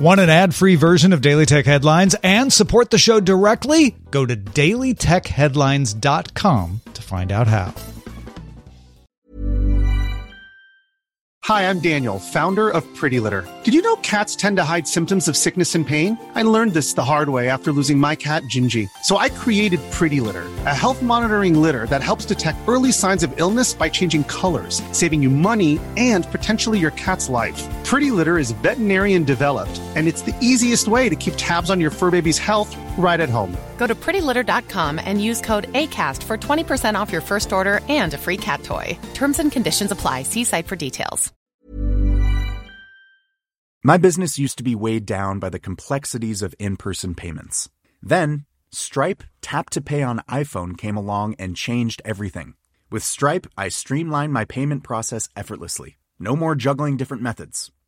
Want an ad free version of Daily Tech Headlines and support the show directly? Go to dailytechheadlines.com to find out how. Hi, I'm Daniel, founder of Pretty Litter. Did you know cats tend to hide symptoms of sickness and pain? I learned this the hard way after losing my cat, Gingy. So I created Pretty Litter, a health monitoring litter that helps detect early signs of illness by changing colors, saving you money and potentially your cat's life. Pretty Litter is veterinarian developed, and it's the easiest way to keep tabs on your fur baby's health right at home. Go to prettylitter.com and use code ACAST for 20% off your first order and a free cat toy. Terms and conditions apply. See site for details. My business used to be weighed down by the complexities of in person payments. Then, Stripe Tap to Pay on iPhone came along and changed everything. With Stripe, I streamlined my payment process effortlessly. No more juggling different methods,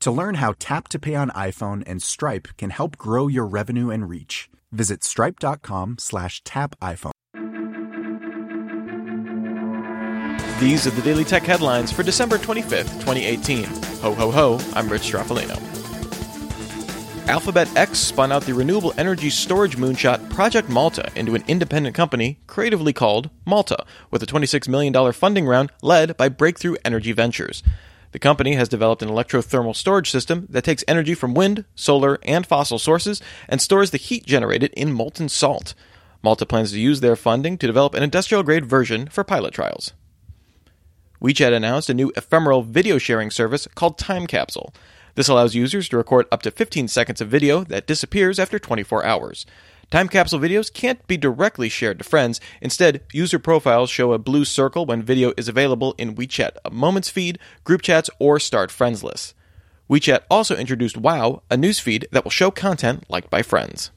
To learn how Tap to Pay on iPhone and Stripe can help grow your revenue and reach, visit stripe.com slash tap iPhone. These are the Daily Tech headlines for December 25th, 2018. Ho ho ho, I'm Rich Stroffolino. Alphabet X spun out the renewable energy storage moonshot Project Malta into an independent company creatively called Malta, with a $26 million funding round led by Breakthrough Energy Ventures. The company has developed an electrothermal storage system that takes energy from wind, solar, and fossil sources and stores the heat generated in molten salt. Malta plans to use their funding to develop an industrial grade version for pilot trials. WeChat announced a new ephemeral video sharing service called Time Capsule. This allows users to record up to 15 seconds of video that disappears after 24 hours. Time capsule videos can't be directly shared to friends. Instead, user profiles show a blue circle when video is available in WeChat a Moments feed, group chats, or start friends lists. WeChat also introduced Wow, a newsfeed that will show content liked by friends.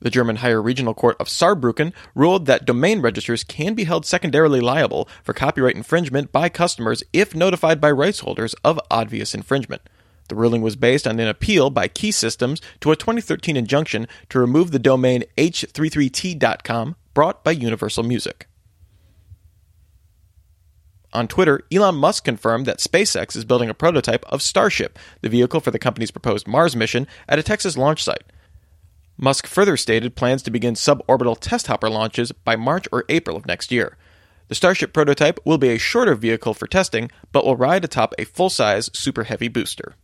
The German Higher Regional Court of Saarbrücken ruled that domain registers can be held secondarily liable for copyright infringement by customers if notified by rights holders of obvious infringement. The ruling was based on an appeal by Key Systems to a 2013 injunction to remove the domain h33t.com brought by Universal Music. On Twitter, Elon Musk confirmed that SpaceX is building a prototype of Starship, the vehicle for the company's proposed Mars mission, at a Texas launch site. Musk further stated plans to begin suborbital test hopper launches by March or April of next year. The Starship prototype will be a shorter vehicle for testing, but will ride atop a full size Super Heavy booster.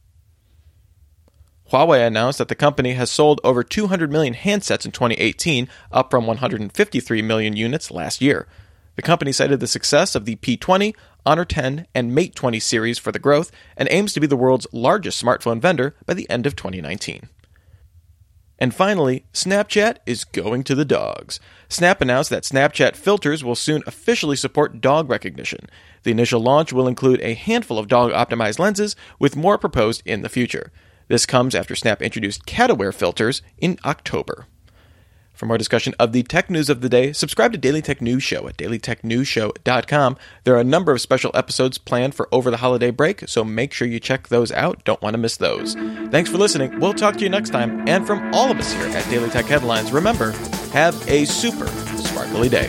Huawei announced that the company has sold over 200 million handsets in 2018, up from 153 million units last year. The company cited the success of the P20, Honor 10, and Mate 20 series for the growth and aims to be the world's largest smartphone vendor by the end of 2019. And finally, Snapchat is going to the dogs. Snap announced that Snapchat filters will soon officially support dog recognition. The initial launch will include a handful of dog optimized lenses, with more proposed in the future. This comes after Snap introduced cat-aware filters in October. For more discussion of the tech news of the day, subscribe to Daily Tech News Show at dailytechnewsshow.com. There are a number of special episodes planned for over the holiday break, so make sure you check those out. Don't want to miss those. Thanks for listening. We'll talk to you next time. And from all of us here at Daily Tech Headlines, remember, have a super sparkly day.